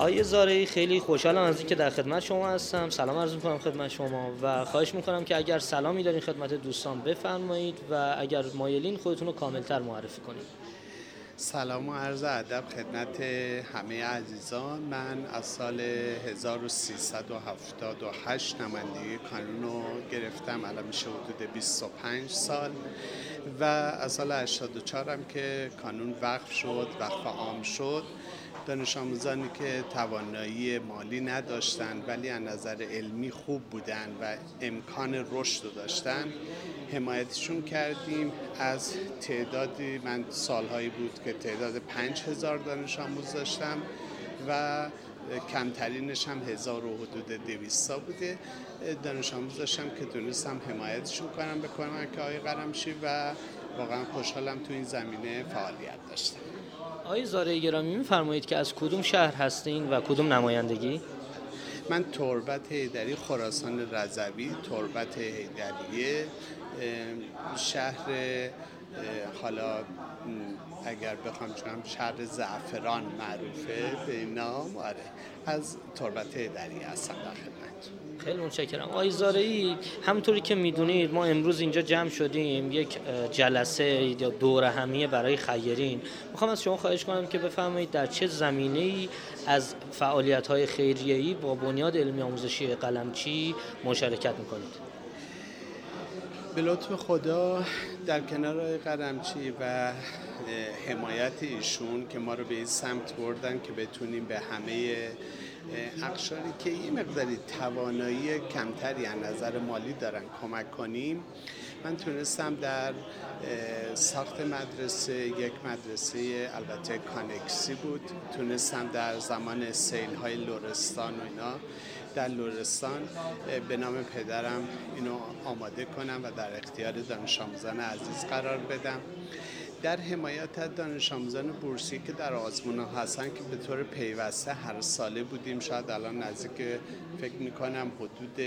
آیه زاره خیلی خوشحالم از اینکه در خدمت شما هستم. سلام عرض می‌کنم خدمت شما و خواهش می‌کنم که اگر سلامی دارین خدمت دوستان بفرمایید و اگر مایلین خودتون رو کاملتر معرفی کنید. سلام و عرض ادب خدمت همه عزیزان. من از سال 1378 نمایندگی کانون رو گرفتم. الان میشه حدود 25 سال و از سال 84 هم که کانون وقف شد وقف عام شد. دانش آموزانی که توانایی مالی نداشتند ولی از نظر علمی خوب بودن و امکان رشد داشتن حمایتشون کردیم. از تعدادی من سالهایی بود که تعداد پنج هزار دانش آموز داشتم و کمترینش هم هزار و حدود دویستا بوده. دانش آموز داشتم که تونستم حمایتشون کنم به کمک های قرمشی و واقعا خوشحالم تو این زمینه فعالیت داشتم. آقای زاره گرامی میفرمایید که از کدوم شهر هستین و کدوم نمایندگی؟ من تربت هیدری خراسان رضوی تربت هیدریه شهر حالا اگر بخوام چونم شهر زعفران معروفه به نام آره از تربت هیدری هستم در خدمت خیلی متشکرم. آقای زارعی همونطوری که می‌دونید ما امروز اینجا جمع شدیم یک جلسه یا دور همیه برای خیرین. می‌خوام از شما خواهش کنم که بفرمایید در چه زمینه ای از فعالیت های خیریه ای با بنیاد علمی آموزشی قلمچی مشارکت می‌کنید؟ به لطف خدا در کنار قلمچی و حمایت ایشون که ما رو به این سمت بردن که بتونیم به همه اقشاری که یه مقداری توانایی کمتری از نظر مالی دارن کمک کنیم. من تونستم در ساخت مدرسه یک مدرسه البته کانکسی بود. تونستم در زمان سیل های لورستان و اینا در لورستان به نام پدرم اینو آماده کنم و در اختیار دانش آموزان عزیز قرار بدم. در حمایت دانش آموزان بورسی که در آزمون ها هستن که به طور پیوسته هر ساله بودیم شاید الان نزدیک فکر می‌کنم حدود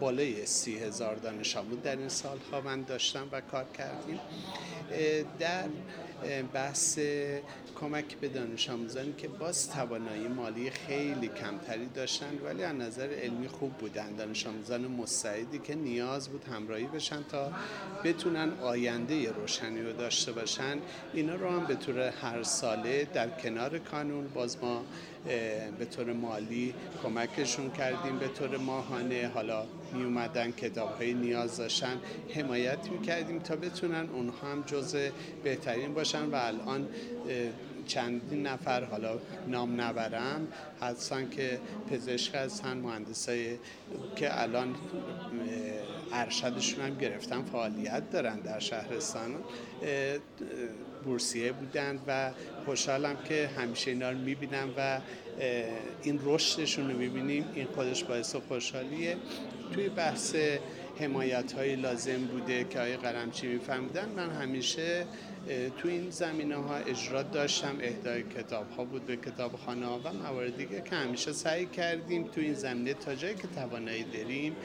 بالای سی هزار دانش آموز در این سالها من داشتم و کار کردیم. در بحث کمک به دانش آموزانی که باز توانایی مالی خیلی کمتری داشتن ولی از نظر علمی خوب بودن. دانش آموزان مستعدی که نیاز بود همراهی بشن تا بتونن آینده روشنی رو داشته باشن. اینا رو هم به طور هر ساله در کنار کانون باز ما به طور مالی کمکشون کردیم. به طور ماهانه حالا می اومدن کتاب های نیاز داشتن. حمایت می کردیم تا بتونن اونها هم جز بهترین باشن. و الان چندین نفر حالا نام نبرم هستن که پزشک هستن مهندسای که الان ارشدشون هم گرفتن فعالیت دارن در شهرستان بورسیه بودن و خوشحالم که همیشه اینا رو می‌بینم و این رشدشون رو می‌بینیم. این خودش باعث خوشحالیه. توی بحث حمایت های لازم بوده که آقای قلمچی میفهمیدن من همیشه تو این زمینه ها اجرا داشتم اهدای کتاب ها بود به کتاب خانه ها و موارد دیگه که همیشه سعی کردیم تو این زمینه تا جایی که توانایی داریم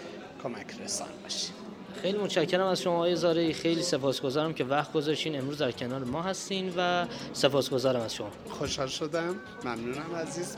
کمک رسان باشیم. خیلی متشکرم از شما آقای زاره خیلی سپاسگزارم که وقت گذاشتین. امروز در کنار ما هستین و سپاسگزارم از شما. خوشحال شدم. ممنونم عزیز.